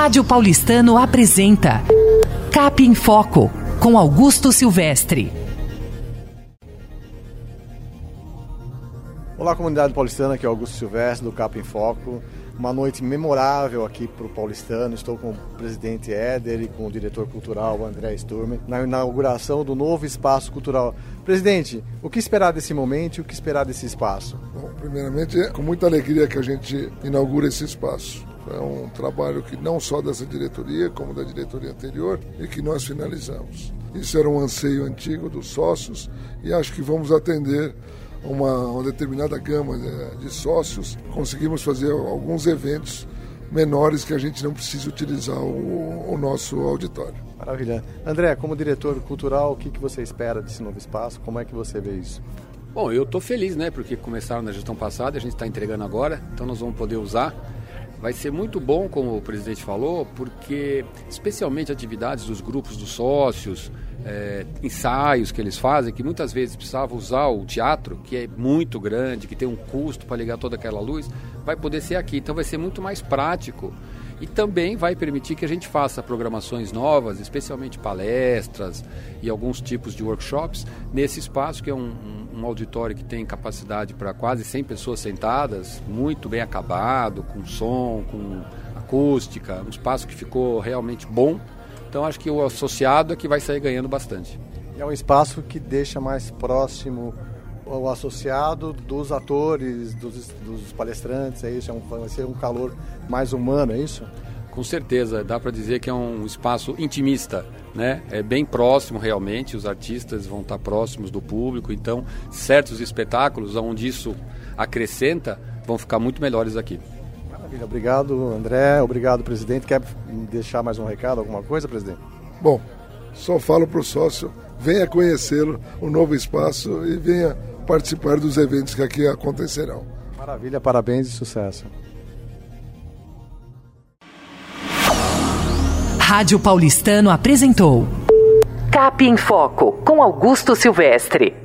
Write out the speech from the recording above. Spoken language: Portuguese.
Rádio Paulistano apresenta Cap em Foco, com Augusto Silvestre. Olá, comunidade paulistana, aqui é Augusto Silvestre do Cap em Foco. Uma noite memorável aqui para o paulistano. Estou com o presidente Éder e com o diretor cultural André Sturmer na inauguração do novo espaço cultural. Presidente, o que esperar desse momento e o que esperar desse espaço? Bom, primeiramente, é com muita alegria que a gente inaugura esse espaço. É um trabalho que não só dessa diretoria, como da diretoria anterior, e que nós finalizamos. Isso era um anseio antigo dos sócios e acho que vamos atender uma, uma determinada gama de, de sócios. Conseguimos fazer alguns eventos menores que a gente não precisa utilizar o, o, nosso auditório. Maravilha. André, como diretor cultural, o que, que você espera desse novo espaço? Como é que você vê isso? Bom, eu estou feliz, né? Porque começaram na gestão passada, a gente está entregando agora, então nós vamos poder usar. Vai ser muito bom, como o presidente falou, porque especialmente atividades dos grupos dos sócios, é, ensaios que eles fazem, que muitas vezes precisavam usar o teatro, que é muito grande, que tem um custo para ligar toda aquela luz, vai poder ser aqui. Então vai ser muito mais prático e também vai permitir que a gente faça programações novas, especialmente palestras e alguns tipos de workshops, nesse espaço que é um, um, auditório que tem capacidade para quase 100 pessoas sentadas, muito bem acabado, com som, com acústica, um espaço que ficou realmente bom. Então acho que o associado é que vai sair ganhando bastante. É um espaço que deixa mais próximo o associado dos atores, dos, dos palestrantes, é isso? É um, vai ser um calor mais humano, é isso? Com certeza, dá para dizer que é um espaço intimista, né? É bem próximo realmente, os artistas vão estar próximos do público, então certos espetáculos onde isso acrescenta vão ficar muito melhores aqui. Maravilha, obrigado André, obrigado presidente. Quer deixar mais um recado, alguma coisa, presidente? Bom, só falo para o sócio, venha conhecê-lo, o novo espaço e venha participar dos eventos que aqui acontecerão. Maravilha, parabéns e sucesso. Rádio Paulistano apresentou Cap em Foco com Augusto Silvestre.